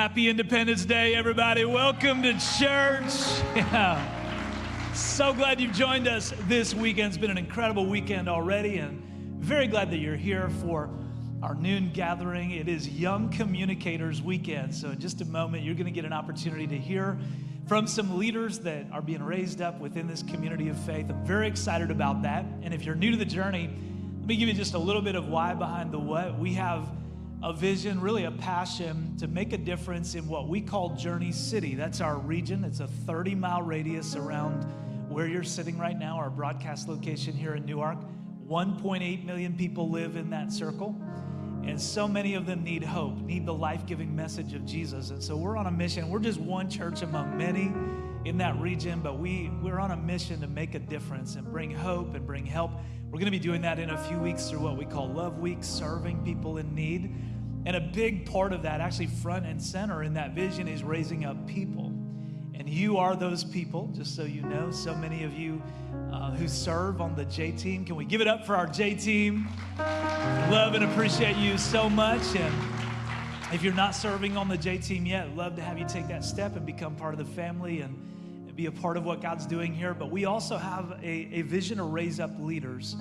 Happy Independence Day, everybody. Welcome to church. Yeah. So glad you've joined us this weekend. It's been an incredible weekend already, and very glad that you're here for our noon gathering. It is Young Communicators Weekend. So, in just a moment, you're going to get an opportunity to hear from some leaders that are being raised up within this community of faith. I'm very excited about that. And if you're new to the journey, let me give you just a little bit of why behind the what. We have a vision, really a passion to make a difference in what we call Journey City. That's our region. It's a 30 mile radius around where you're sitting right now, our broadcast location here in Newark. 1.8 million people live in that circle. And so many of them need hope, need the life giving message of Jesus. And so we're on a mission. We're just one church among many in that region, but we, we're on a mission to make a difference and bring hope and bring help. We're going to be doing that in a few weeks through what we call Love Week, serving people in need. And a big part of that, actually front and center in that vision, is raising up people. And you are those people, just so you know. So many of you uh, who serve on the J team. Can we give it up for our J team? Love and appreciate you so much. And if you're not serving on the J team yet, love to have you take that step and become part of the family and, and be a part of what God's doing here. But we also have a, a vision to raise up leaders,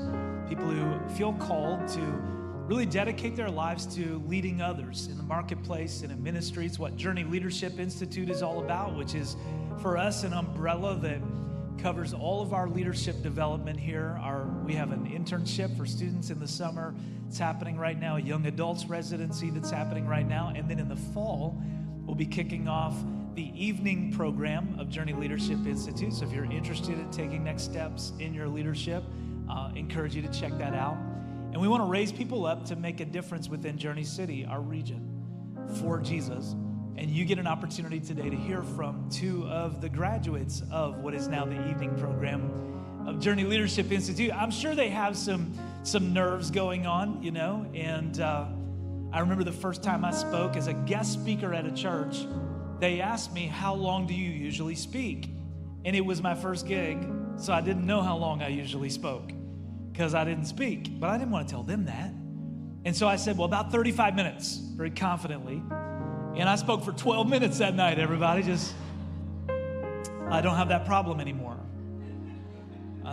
people who feel called to really dedicate their lives to leading others in the marketplace and in ministries. What Journey Leadership Institute is all about, which is for us an umbrella that covers all of our leadership development here. Our, we have an internship for students in the summer. It's happening right now, a young adults residency that's happening right now. And then in the fall, we'll be kicking off the evening program of Journey Leadership Institute. So if you're interested in taking next steps in your leadership, uh, encourage you to check that out. And we want to raise people up to make a difference within Journey City, our region, for Jesus. And you get an opportunity today to hear from two of the graduates of what is now the evening program of Journey Leadership Institute. I'm sure they have some, some nerves going on, you know. And uh, I remember the first time I spoke as a guest speaker at a church, they asked me, How long do you usually speak? And it was my first gig, so I didn't know how long I usually spoke because I didn't speak, but I didn't want to tell them that. And so I said, well, about 35 minutes, very confidently. And I spoke for 12 minutes that night, everybody. Just, I don't have that problem anymore.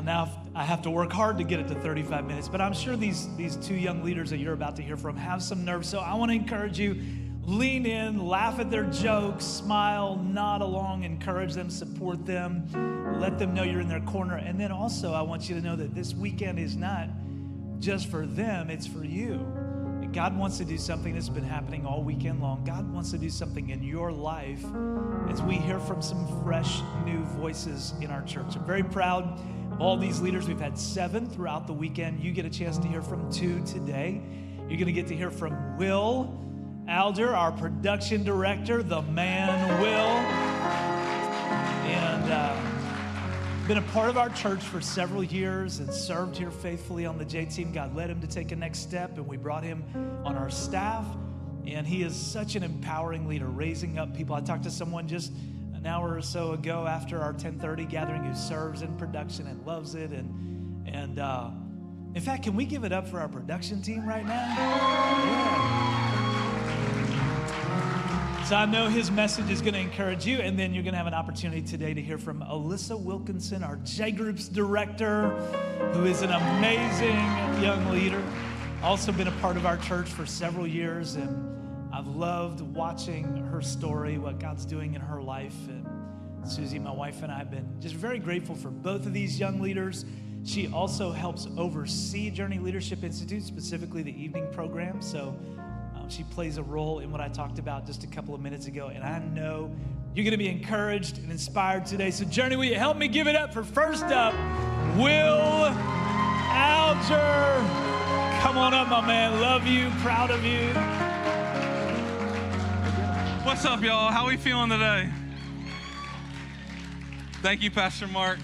Now I have to work hard to get it to 35 minutes, but I'm sure these, these two young leaders that you're about to hear from have some nerves. So I want to encourage you lean in, laugh at their jokes, smile, nod along, encourage them, support them, let them know you're in their corner. And then also, I want you to know that this weekend is not just for them, it's for you. God wants to do something that's been happening all weekend long. God wants to do something in your life as we hear from some fresh new voices in our church. I'm very proud of all these leaders. We've had seven throughout the weekend. You get a chance to hear from two today. You're going to get to hear from Will Alger, our production director, the man Will. And uh, been a part of our church for several years and served here faithfully on the J team. God led him to take a next step, and we brought him on our staff. And he is such an empowering leader, raising up people. I talked to someone just an hour or so ago after our 10:30 gathering who serves in production and loves it. And and uh, in fact, can we give it up for our production team right now? Yeah. So I know his message is going to encourage you, and then you're going to have an opportunity today to hear from Alyssa Wilkinson, our J Group's director, who is an amazing young leader. Also been a part of our church for several years, and I've loved watching her story, what God's doing in her life. And Susie, my wife, and I have been just very grateful for both of these young leaders. She also helps oversee Journey Leadership Institute, specifically the evening program. So she plays a role in what I talked about just a couple of minutes ago. And I know you're going to be encouraged and inspired today. So, Journey, will you help me give it up for first up, Will Alger? Come on up, my man. Love you, proud of you. What's up, y'all? How are we feeling today? Thank you, Pastor Mark.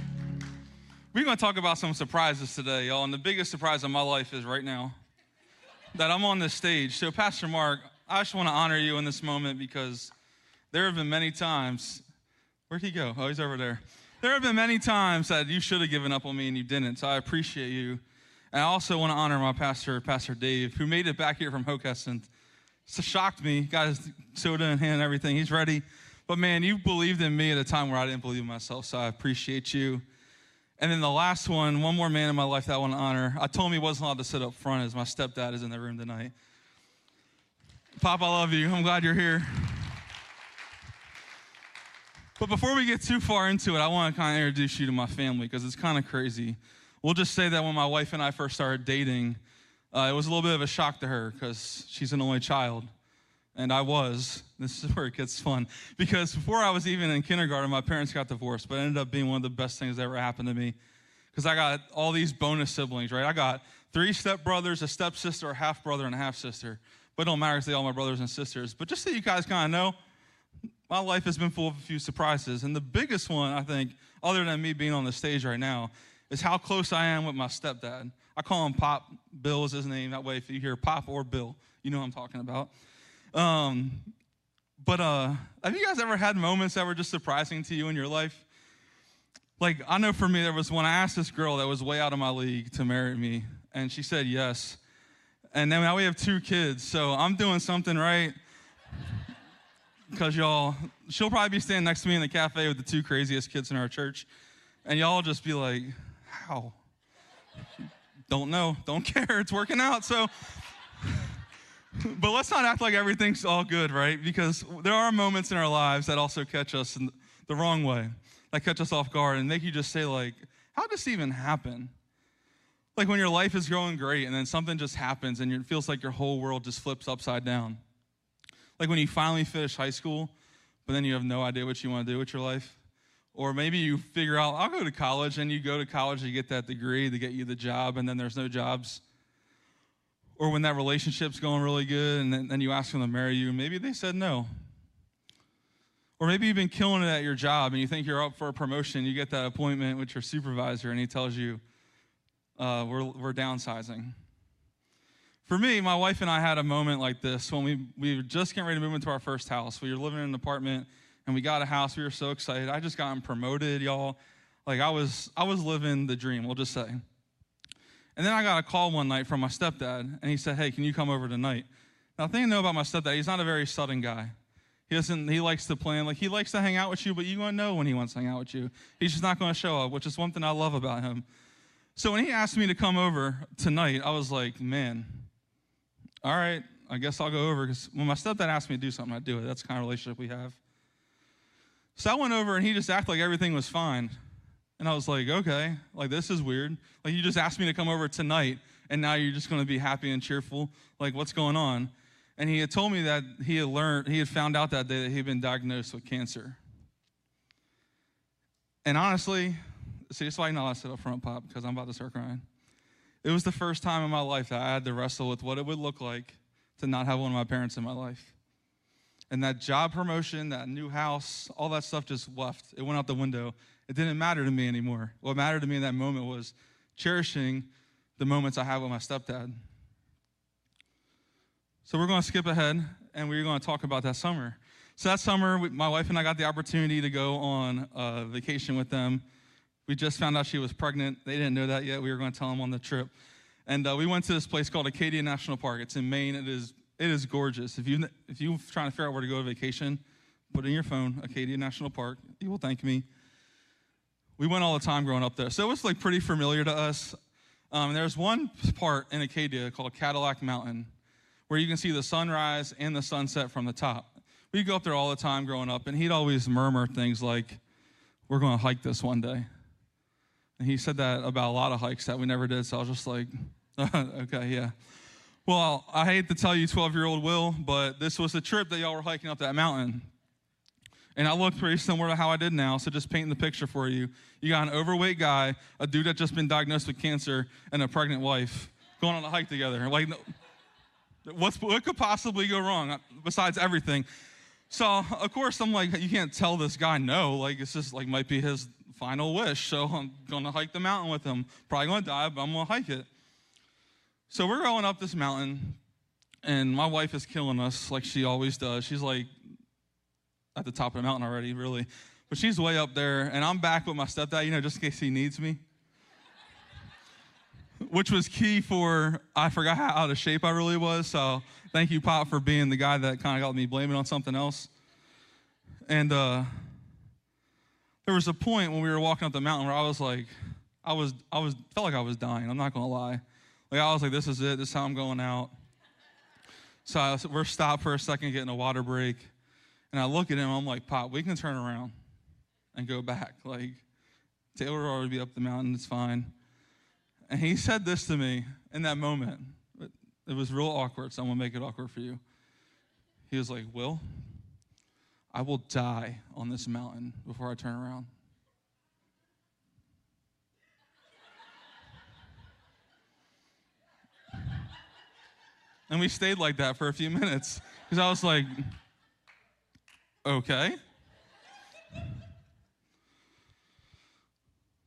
We're going to talk about some surprises today, y'all. And the biggest surprise of my life is right now that I'm on this stage. So, Pastor Mark, I just want to honor you in this moment because there have been many times. Where'd he go? Oh, he's over there. There have been many times that you should have given up on me and you didn't. So I appreciate you. And I also want to honor my pastor, Pastor Dave, who made it back here from Hockessin So shocked me. Got his soda in hand and everything. He's ready. But man, you believed in me at a time where I didn't believe in myself. So I appreciate you. And then the last one, one more man in my life that I want to honor. I told him he wasn't allowed to sit up front as my stepdad is in the room tonight. Pop, I love you. I'm glad you're here. But before we get too far into it, I want to kind of introduce you to my family because it's kind of crazy. We'll just say that when my wife and I first started dating, uh, it was a little bit of a shock to her because she's an only child. And I was. This is where it gets fun. Because before I was even in kindergarten, my parents got divorced, but it ended up being one of the best things that ever happened to me. Because I got all these bonus siblings, right? I got three stepbrothers, a stepsister, a half brother, and a half sister. But it don't matter because they all my brothers and sisters. But just so you guys kind of know, my life has been full of a few surprises. And the biggest one, I think, other than me being on the stage right now, is how close I am with my stepdad. I call him Pop. Bill is his name. That way, if you hear Pop or Bill, you know what I'm talking about. Um, but uh, have you guys ever had moments that were just surprising to you in your life? Like, I know for me, there was when I asked this girl that was way out of my league to marry me, and she said yes. And then now we have two kids, so I'm doing something right. Because y'all, she'll probably be standing next to me in the cafe with the two craziest kids in our church, and y'all just be like, how? Don't know, don't care, it's working out. So, but let's not act like everything's all good, right? Because there are moments in our lives that also catch us in the wrong way, that catch us off guard and make you just say, like, how does this even happen? Like when your life is going great and then something just happens and it feels like your whole world just flips upside down. Like when you finally finish high school, but then you have no idea what you want to do with your life. Or maybe you figure out, I'll go to college, and you go to college to get that degree to get you the job, and then there's no jobs. Or when that relationship's going really good, and then, then you ask them to marry you, maybe they said no. Or maybe you've been killing it at your job, and you think you're up for a promotion, you get that appointment with your supervisor, and he tells you, uh, we're, we're downsizing. For me, my wife and I had a moment like this when we, we were just getting ready to move into our first house. We were living in an apartment and we got a house. We were so excited. I just gotten promoted, y'all. Like I was, I was living the dream. We'll just say. And then I got a call one night from my stepdad, and he said, "Hey, can you come over tonight?" Now, the thing to know about my stepdad, he's not a very sudden guy. He doesn't. He likes to plan. Like he likes to hang out with you, but you're gonna know when he wants to hang out with you. He's just not gonna show up, which is one thing I love about him. So when he asked me to come over tonight, I was like, man, all right, I guess I'll go over. Because when my stepdad asked me to do something, I do it. That's the kind of relationship we have. So I went over and he just acted like everything was fine. And I was like, okay, like this is weird. Like you just asked me to come over tonight and now you're just to be happy and cheerful. Like what's going on? And he had told me that he had learned, he had found out that day that he had been diagnosed with cancer. And honestly, see, it's not allowed to sit up front, Pop, because I'm about to start crying. It was the first time in my life that I had to wrestle with what it would look like to not have one of my parents in my life. And that job promotion, that new house, all that stuff just left. It went out the window. It didn't matter to me anymore. What mattered to me in that moment was cherishing the moments I had with my stepdad. So we're going to skip ahead and we're going to talk about that summer. So that summer, my wife and I got the opportunity to go on a vacation with them. We just found out she was pregnant. They didn't know that yet. We were going to tell them on the trip. And uh, we went to this place called Acadia National Park. It's in Maine. It is it is gorgeous. If you if you're trying to figure out where to go to vacation, put in your phone Acadia National Park. You will thank me. We went all the time growing up there, so it was like pretty familiar to us. Um, there's one part in Acadia called Cadillac Mountain, where you can see the sunrise and the sunset from the top. We'd go up there all the time growing up, and he'd always murmur things like, "We're going to hike this one day." And he said that about a lot of hikes that we never did. So I was just like, "Okay, yeah." Well, I hate to tell you, 12 year old Will, but this was the trip that y'all were hiking up that mountain. And I look pretty similar to how I did now, so just painting the picture for you. You got an overweight guy, a dude that just been diagnosed with cancer, and a pregnant wife going on a hike together. Like, what's, what could possibly go wrong uh, besides everything? So, of course, I'm like, you can't tell this guy no. Like, it's just like might be his final wish. So, I'm going to hike the mountain with him. Probably going to die, but I'm going to hike it. So we're going up this mountain, and my wife is killing us like she always does. She's like at the top of the mountain already, really. But she's way up there, and I'm back with my stepdad, you know, just in case he needs me. which was key for I forgot how out of shape I really was. So thank you, Pop, for being the guy that kind of got me blaming on something else. And uh, there was a point when we were walking up the mountain where I was like, I was, I was, felt like I was dying. I'm not gonna lie. Like I was like, this is it. This is how I'm going out. So I we're stopped for a second, getting a water break, and I look at him. I'm like, Pop, we can turn around and go back. Like Taylor will already be up the mountain. It's fine. And he said this to me in that moment. It was real awkward, so I'm gonna make it awkward for you. He was like, Will, I will die on this mountain before I turn around. And we stayed like that for a few minutes because I was like, okay.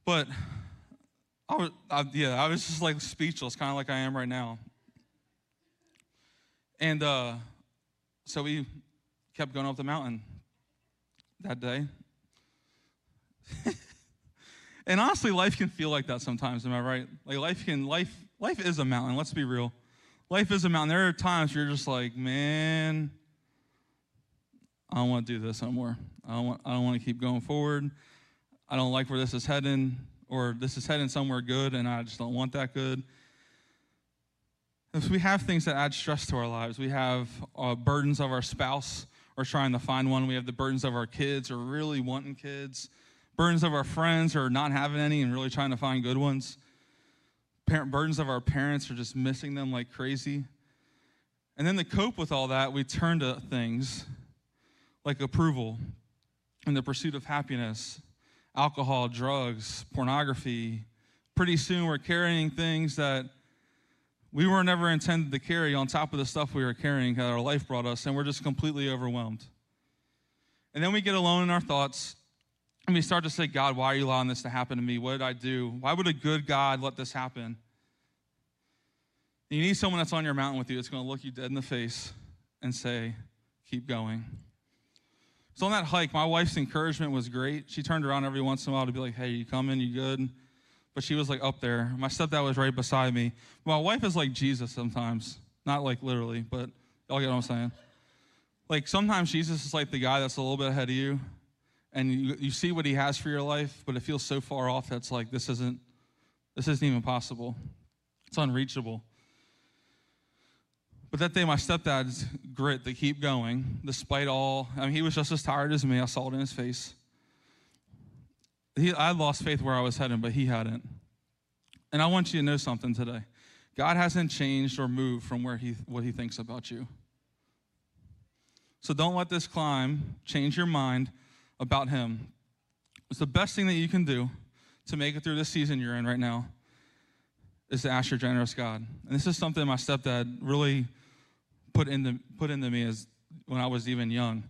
But I was, I, yeah, I was just like speechless, kind of like I am right now. And uh, so we kept going up the mountain that day. and honestly, life can feel like that sometimes. Am I right? Like life can life life is a mountain. Let's be real. Life is a mountain. There are times you're just like, man, I don't want to do this anymore. I don't want. I don't want to keep going forward. I don't like where this is heading, or this is heading somewhere good, and I just don't want that good. If we have things that add stress to our lives, we have uh, burdens of our spouse or trying to find one. We have the burdens of our kids or really wanting kids, burdens of our friends or not having any and really trying to find good ones parent burdens of our parents are just missing them like crazy. And then to cope with all that, we turn to things like approval and the pursuit of happiness, alcohol, drugs, pornography. Pretty soon we're carrying things that we were never intended to carry on top of the stuff we were carrying that our life brought us, and we're just completely overwhelmed. And then we get alone in our thoughts and we start to say, God, why are you allowing this to happen to me? What did I do? Why would a good God let this happen? You need someone that's on your mountain with you that's going to look you dead in the face and say, keep going. So on that hike, my wife's encouragement was great. She turned around every once in a while to be like, hey, you coming? You good? But she was like up there. My stepdad was right beside me. My wife is like Jesus sometimes. Not like literally, but y'all get what I'm saying. Like sometimes Jesus is like the guy that's a little bit ahead of you, and you, you see what he has for your life, but it feels so far off that's like this isn't this isn't even possible. It's unreachable. But that day, my stepdad's grit to keep going, despite all, I mean, he was just as tired as me. I saw it in his face. He, I lost faith where I was heading, but he hadn't. And I want you to know something today. God hasn't changed or moved from where he, what he thinks about you. So don't let this climb change your mind about Him. It's the best thing that you can do to make it through this season you're in right now is to ask your generous God. And this is something my stepdad really put into, put into me as when I was even young.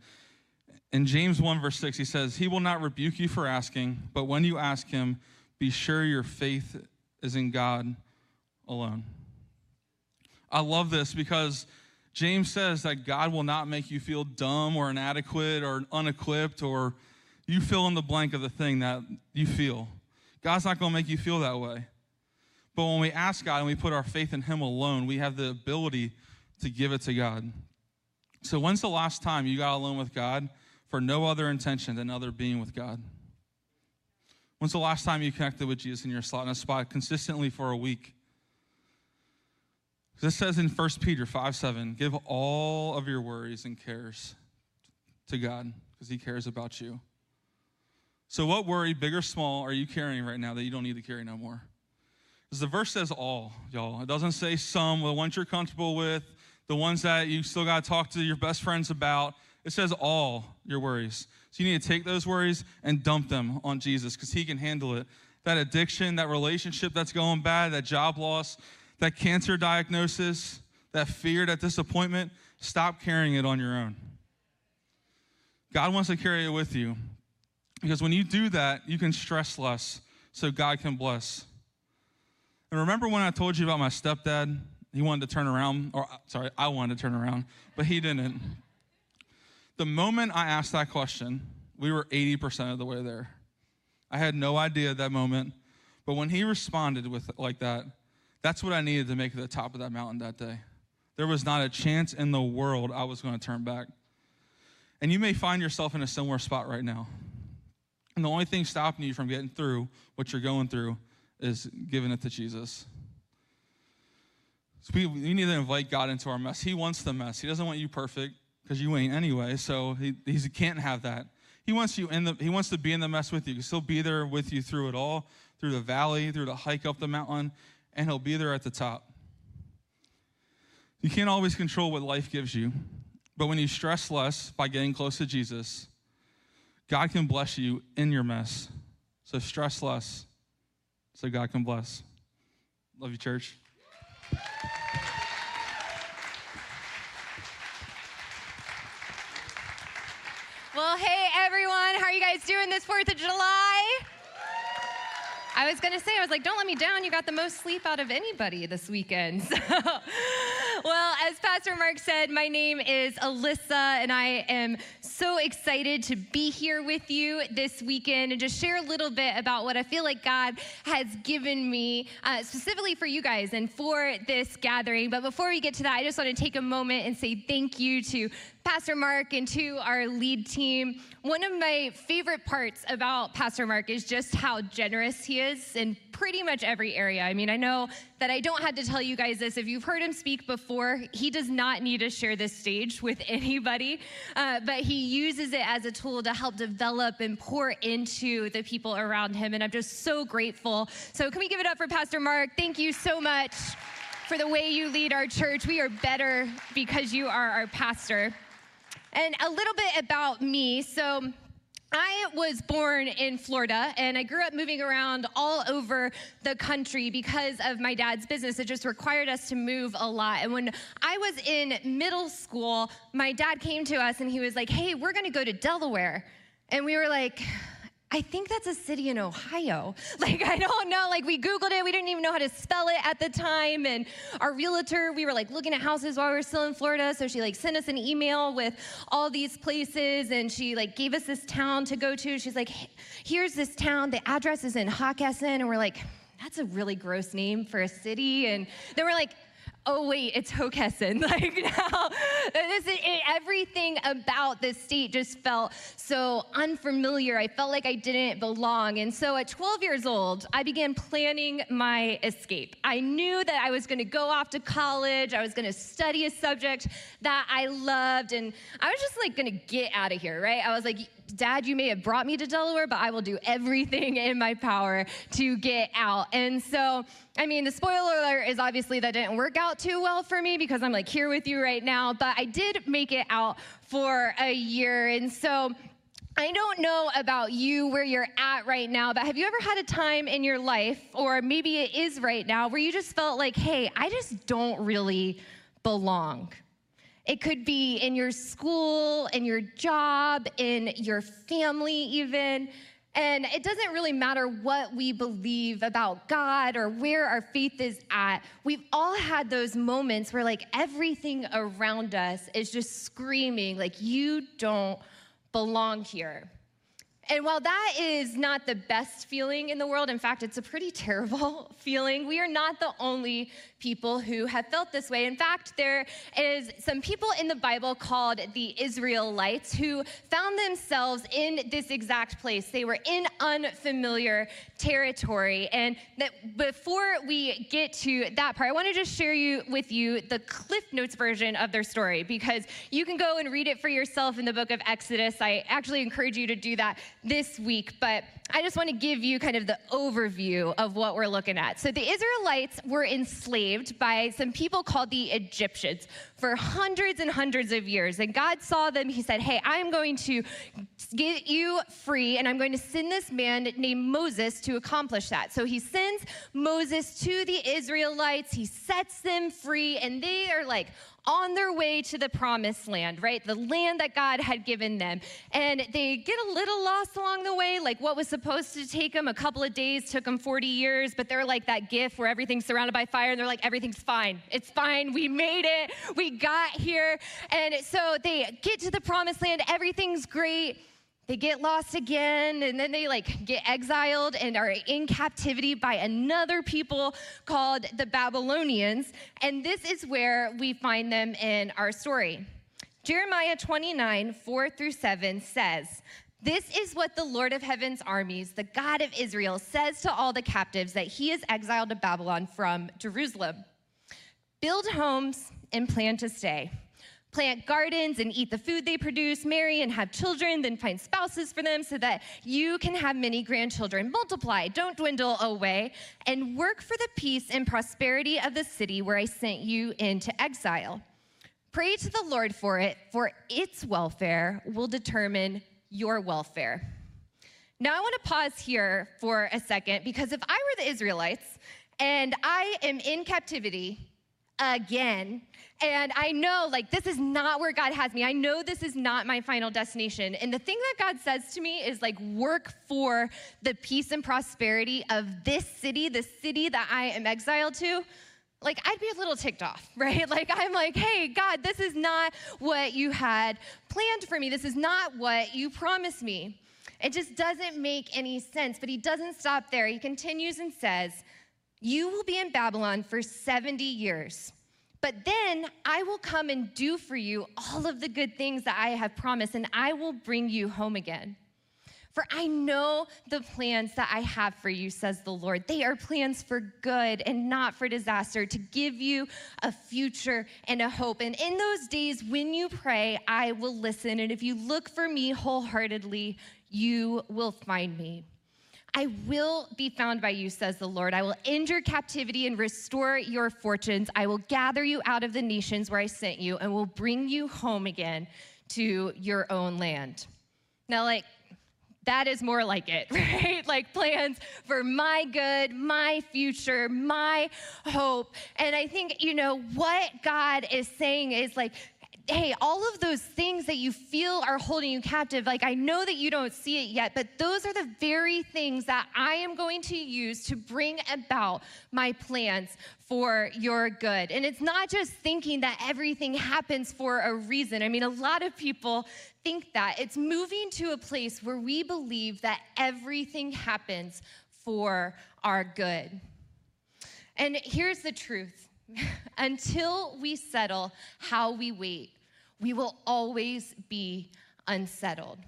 In James 1, verse 6, he says, He will not rebuke you for asking, but when you ask him, be sure your faith is in God alone. I love this because James says that God will not make you feel dumb or inadequate or unequipped or you fill in the blank of the thing that you feel. God's not going to make you feel that way. But when we ask God and we put our faith in Him alone, we have the ability to give it to God. So, when's the last time you got alone with God for no other intention than other being with God? When's the last time you connected with Jesus in your slot in a spot consistently for a week? This says in 1 Peter 5 7, give all of your worries and cares to God because he cares about you. So, what worry, big or small, are you carrying right now that you don't need to carry no more? Because the verse says all, y'all. It doesn't say some, the ones you're comfortable with, the ones that you still got to talk to your best friends about. It says all your worries. So, you need to take those worries and dump them on Jesus because he can handle it. That addiction, that relationship that's going bad, that job loss, that cancer diagnosis, that fear, that disappointment, stop carrying it on your own. God wants to carry it with you. Because when you do that, you can stress less so God can bless. And remember when I told you about my stepdad? He wanted to turn around, or sorry, I wanted to turn around, but he didn't. The moment I asked that question, we were 80% of the way there. I had no idea at that moment, but when he responded with like that, That's what I needed to make it to the top of that mountain that day. There was not a chance in the world I was going to turn back. And you may find yourself in a similar spot right now. And the only thing stopping you from getting through what you're going through is giving it to Jesus. So we, we need to invite God into our mess. He wants the mess. He doesn't want you perfect because you ain't anyway. So he, he can't have that. He wants you in the. He wants to be in the mess with you. He'll be there with you through it all, through the valley, through the hike up the mountain, and he'll be there at the top. You can't always control what life gives you, but when you stress less by getting close to Jesus, God can bless you in your mess. So stress less so God can bless. Love you, church. Well, hey everyone, how are you guys doing this 4th of July? I was gonna say, I was like, don't let me down. You got the most sleep out of anybody this weekend. So, well, as Pastor Mark said, my name is Alyssa, and I am so excited to be here with you this weekend and just share a little bit about what I feel like God has given me, uh, specifically for you guys and for this gathering. But before we get to that, I just want to take a moment and say thank you to Pastor Mark and to our lead team. One of my favorite parts about Pastor Mark is just how generous he is in pretty much every area. I mean, I know that I don't have to tell you guys this. If you've heard him speak before, he does not need to share this stage with anybody, uh, but he uses it as a tool to help develop and pour into the people around him. And I'm just so grateful. So, can we give it up for Pastor Mark? Thank you so much for the way you lead our church. We are better because you are our pastor. And a little bit about me. So, I was born in Florida and I grew up moving around all over the country because of my dad's business. It just required us to move a lot. And when I was in middle school, my dad came to us and he was like, Hey, we're gonna go to Delaware. And we were like, I think that's a city in Ohio. Like, I don't know. Like, we Googled it. We didn't even know how to spell it at the time. And our realtor, we were like looking at houses while we were still in Florida. So she like sent us an email with all these places and she like gave us this town to go to. She's like, here's this town. The address is in Hockessin. And we're like, that's a really gross name for a city. And then we're like, oh wait, it's Hockessin. Like now, this is, it, everything about this state just felt so unfamiliar. I felt like I didn't belong. And so at 12 years old, I began planning my escape. I knew that I was going to go off to college. I was going to study a subject that I loved. And I was just like going to get out of here, right? I was like, Dad, you may have brought me to Delaware, but I will do everything in my power to get out. And so, I mean, the spoiler alert is obviously that didn't work out too well for me because I'm like here with you right now, but I did make it out for a year. And so, I don't know about you where you're at right now, but have you ever had a time in your life, or maybe it is right now, where you just felt like, hey, I just don't really belong? It could be in your school, in your job, in your family, even. And it doesn't really matter what we believe about God or where our faith is at. We've all had those moments where, like, everything around us is just screaming, like, you don't belong here. And while that is not the best feeling in the world, in fact, it's a pretty terrible feeling, we are not the only people who have felt this way. In fact, there is some people in the Bible called the Israelites who found themselves in this exact place. They were in unfamiliar territory. And before we get to that part, I want to just share you with you the Cliff Notes version of their story because you can go and read it for yourself in the book of Exodus. I actually encourage you to do that this week, but I just want to give you kind of the overview of what we're looking at. So the Israelites were enslaved by some people called the Egyptians for hundreds and hundreds of years. And God saw them. He said, Hey, I'm going to get you free, and I'm going to send this man named Moses to accomplish that. So he sends Moses to the Israelites, he sets them free, and they are like, on their way to the promised land, right? The land that God had given them. And they get a little lost along the way, like what was supposed to take them a couple of days took them 40 years, but they're like that gif where everything's surrounded by fire and they're like, everything's fine. It's fine. We made it. We got here. And so they get to the promised land. Everything's great. They get lost again, and then they like get exiled and are in captivity by another people called the Babylonians. And this is where we find them in our story. Jeremiah 29, 4 through 7 says, This is what the Lord of heaven's armies, the God of Israel, says to all the captives that he is exiled to Babylon from Jerusalem. Build homes and plan to stay plant gardens and eat the food they produce, marry and have children, then find spouses for them so that you can have many grandchildren. Multiply, don't dwindle away, and work for the peace and prosperity of the city where I sent you into exile. Pray to the Lord for it, for its welfare will determine your welfare. Now, I want to pause here for a second because if I were the Israelites and I am in captivity again, and I know, like, this is not where God has me. I know this is not my final destination. And the thing that God says to me is, like, work for the peace and prosperity of this city, the city that I am exiled to. Like, I'd be a little ticked off, right? Like, I'm like, hey, God, this is not what you had planned for me. This is not what you promised me. It just doesn't make any sense. But he doesn't stop there. He continues and says, You will be in Babylon for 70 years. But then I will come and do for you all of the good things that I have promised, and I will bring you home again. For I know the plans that I have for you, says the Lord. They are plans for good and not for disaster, to give you a future and a hope. And in those days, when you pray, I will listen. And if you look for me wholeheartedly, you will find me. I will be found by you, says the Lord. I will end your captivity and restore your fortunes. I will gather you out of the nations where I sent you and will bring you home again to your own land. Now, like, that is more like it, right? Like plans for my good, my future, my hope. And I think, you know, what God is saying is like, hey, all of those things that you feel are holding you captive, like I know that you don't see it yet, but those are the very things that I am going to use to bring about my plans for your good. And it's not just thinking that everything happens for a reason. I mean, a lot of people think that. It's moving to a place where we believe that everything happens for our good. And here's the truth until we settle how we wait, we will always be unsettled.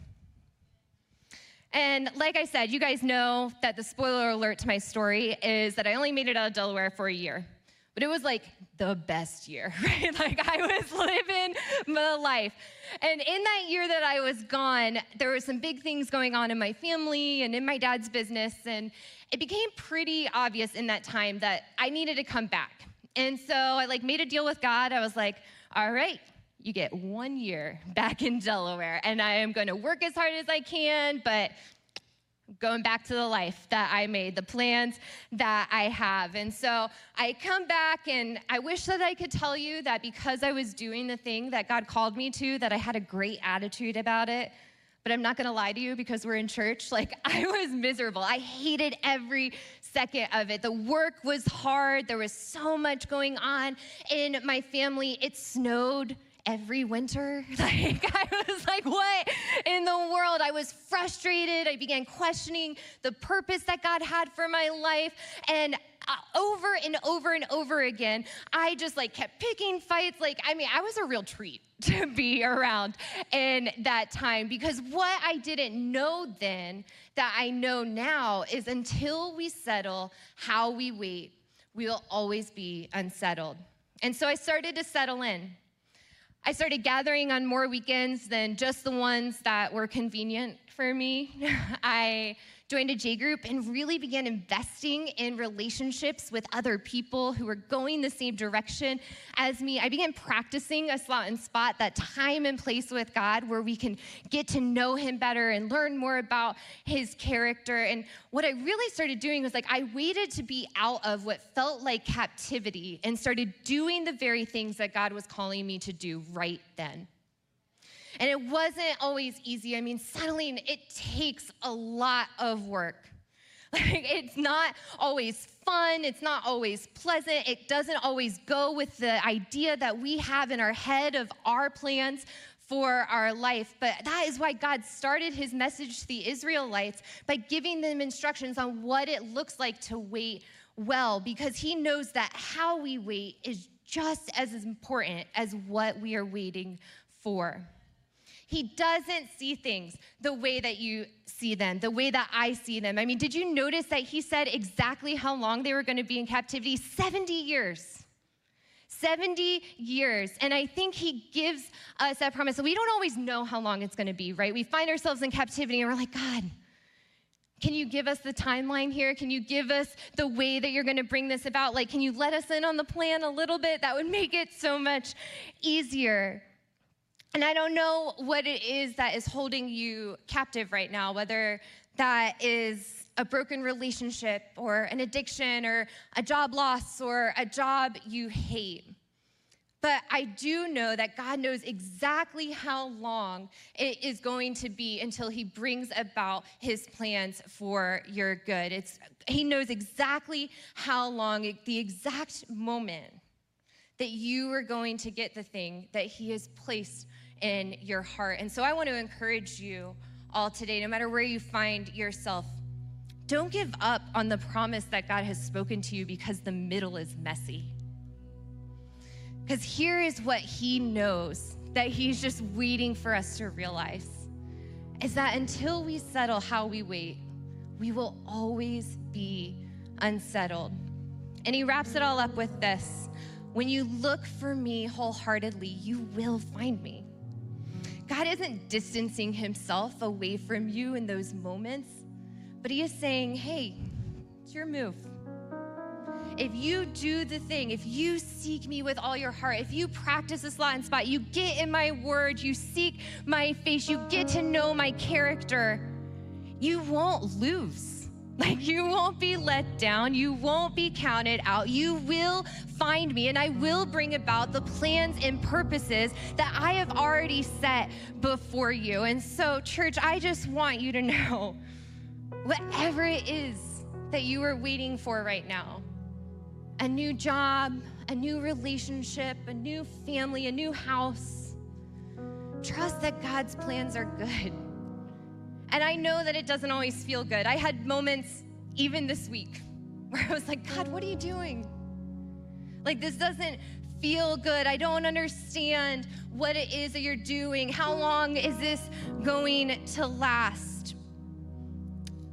And like I said, you guys know that the spoiler alert to my story is that I only made it out of Delaware for a year. But it was like the best year, right? Like I was living my life. And in that year that I was gone, there were some big things going on in my family and in my dad's business. And it became pretty obvious in that time that I needed to come back. And so I like made a deal with God. I was like, all right, you get one year back in Delaware, and I am going to work as hard as I can, but going back to the life that I made, the plans that I have. And so I come back and I wish that I could tell you that because I was doing the thing that God called me to, that I had a great attitude about it. But I'm not gonna lie to you because we're in church. Like, I was miserable. I hated every second of it. The work was hard. There was so much going on in my family. It snowed every winter. Like, I was like, what in the world? I was frustrated. I began questioning the purpose that God had for my life. And uh, over and over and over again, I just like kept picking fights. Like, I mean, I was a real treat to be around in that time because what I didn't know then that I know now is until we settle how we wait, we'll always be unsettled. And so I started to settle in. I started gathering on more weekends than just the ones that were convenient for me. I joined a J group and really began investing in relationships with other people who were going the same direction as me. I began practicing a slot and spot, that time and place with God where we can get to know Him better and learn more about His character. And what I really started doing was like, I waited to be out of what felt like captivity and started doing the very things that God was calling me to do right then. And it wasn't always easy. I mean, settling, it takes a lot of work. Like, it's not always fun, it's not always pleasant, it doesn't always go with the idea that we have in our head of our plans for our life. But that is why God started his message to the Israelites by giving them instructions on what it looks like to wait well, because he knows that how we wait is just as important as what we are waiting for. He doesn't see things the way that you see them, the way that I see them. I mean, did you notice that he said exactly how long they were going to be in captivity? 70 years. 70 years. And I think he gives us that promise. we don't always know how long it's going to be, right? We find ourselves in captivity and we're like, God, can you give us the timeline here? Can you give us the way that you're going to bring this about? Like, can you let us in on the plan a little bit? That would make it so much easier. And I don't know what it is that is holding you captive right now, whether that is a broken relationship or an addiction or a job loss or a job you hate. But I do know that God knows exactly how long it is going to be until He brings about His plans for your good. It's, he knows exactly how long, the exact moment that you are going to get the thing that He has placed in your heart. And so I want to encourage you all today, no matter where you find yourself, don't give up on the promise that God has spoken to you because the middle is messy. Because here is what He knows that He's just waiting for us to realize is that until we settle how we wait, we will always be unsettled. And He wraps it all up with this When you look for me wholeheartedly, you will find me. God isn't distancing Himself away from you in those moments. But he is saying, hey, it's your move. If you do the thing, if you seek me with all your heart, if you practice this slot and spot, you get in my word, you seek my face, you get to know my character, you won't lose. Like, you won't be let down. You won't be counted out. You will find me, and I will bring about the plans and purposes that I have already set before you. And so, church, I just want you to know whatever it is that you are waiting for right now a new job, a new relationship, a new family, a new house. Trust that God's plans are good. And I know that it doesn't always feel good. I had moments, even this week, where I was like, God, what are you doing? Like, this doesn't feel good. I don't understand what it is that you're doing. How long is this going to last?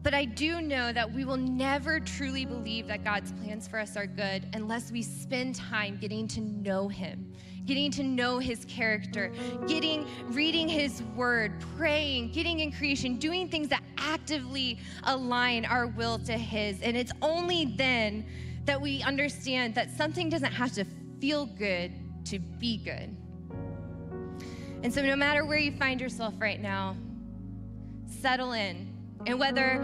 But I do know that we will never truly believe that God's plans for us are good unless we spend time getting to know Him, getting to know His character, getting, reading His word, praying, getting in creation, doing things that actively align our will to His. And it's only then that we understand that something doesn't have to feel good to be good. And so, no matter where you find yourself right now, settle in and whether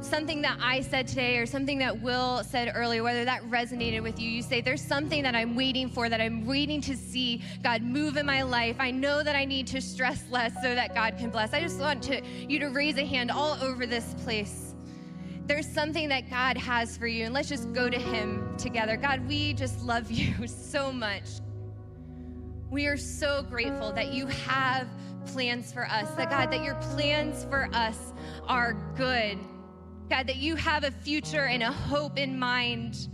something that I said today or something that Will said earlier, whether that resonated with you, you say, There's something that I'm waiting for, that I'm waiting to see God move in my life. I know that I need to stress less so that God can bless. I just want to, you to raise a hand all over this place. There's something that God has for you, and let's just go to Him together. God, we just love you so much. We are so grateful that you have plans for us, that God, that your plans for us are good. God, that you have a future and a hope in mind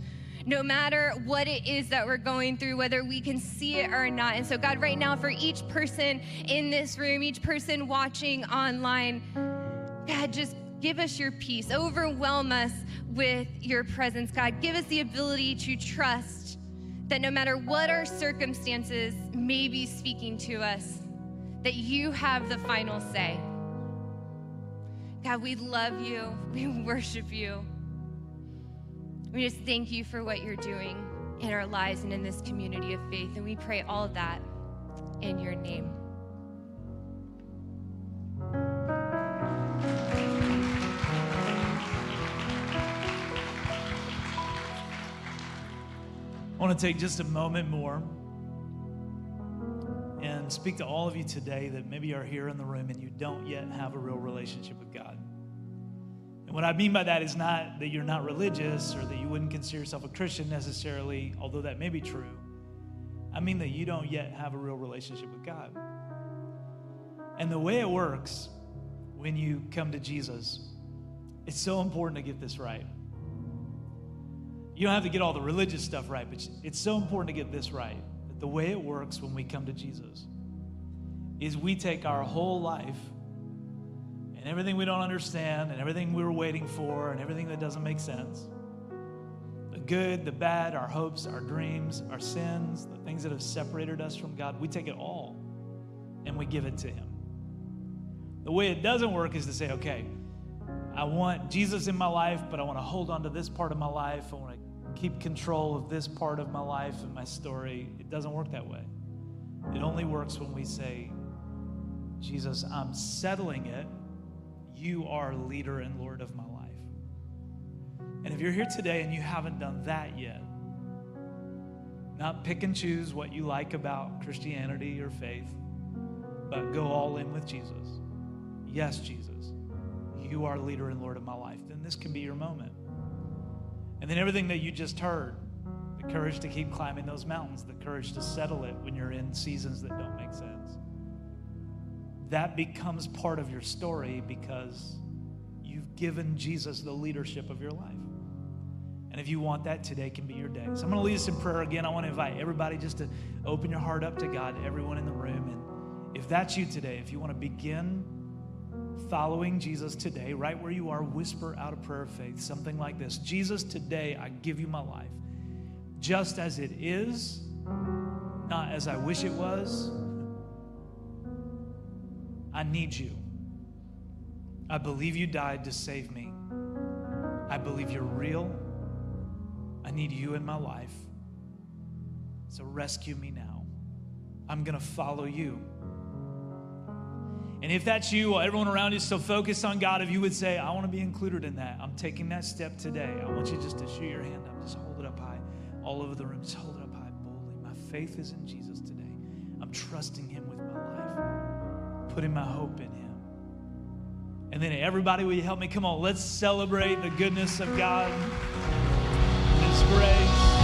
no matter what it is that we're going through, whether we can see it or not. And so, God, right now, for each person in this room, each person watching online, God, just give us your peace. Overwhelm us with your presence, God. Give us the ability to trust that no matter what our circumstances may be speaking to us, that you have the final say. God, we love you. We worship you. We just thank you for what you're doing in our lives and in this community of faith. And we pray all of that in your name. Want to take just a moment more and speak to all of you today that maybe are here in the room and you don't yet have a real relationship with God. And what I mean by that is not that you're not religious or that you wouldn't consider yourself a Christian necessarily, although that may be true. I mean that you don't yet have a real relationship with God. And the way it works when you come to Jesus, it's so important to get this right. You don't have to get all the religious stuff right, but it's so important to get this right. That the way it works when we come to Jesus is we take our whole life and everything we don't understand and everything we were waiting for and everything that doesn't make sense the good, the bad, our hopes, our dreams, our sins, the things that have separated us from God we take it all and we give it to Him. The way it doesn't work is to say, okay, I want Jesus in my life, but I want to hold on to this part of my life. I want to keep control of this part of my life and my story. It doesn't work that way. It only works when we say, Jesus, I'm settling it you are leader and Lord of my life. And if you're here today and you haven't done that yet, not pick and choose what you like about Christianity or faith, but go all in with Jesus. Yes, Jesus, you are leader and Lord of my life. Then this can be your moment. And then everything that you just heard the courage to keep climbing those mountains, the courage to settle it when you're in seasons that don't make sense that becomes part of your story because you've given Jesus the leadership of your life. And if you want that, today can be your day. So I'm going to lead us in prayer again. I want to invite everybody just to open your heart up to God, everyone in the room. And if that's you today, if you want to begin following Jesus today, right where you are, whisper out a prayer of faith, something like this Jesus, today I give you my life, just as it is, not as I wish it was I need you. I believe you died to save me. I believe you're real. I need you in my life. So rescue me now. I'm going to follow you. And if that's you, while everyone around you is so focused on God, if you would say, I want to be included in that, I'm taking that step today. I want you just to shoot your hand up, just hold it up high all over the room. Just hold it up high boldly. My faith is in Jesus today. I'm trusting Him with my life putting my hope in Him. And then, everybody, will you help me? Come on, let's celebrate the goodness of God, His grace.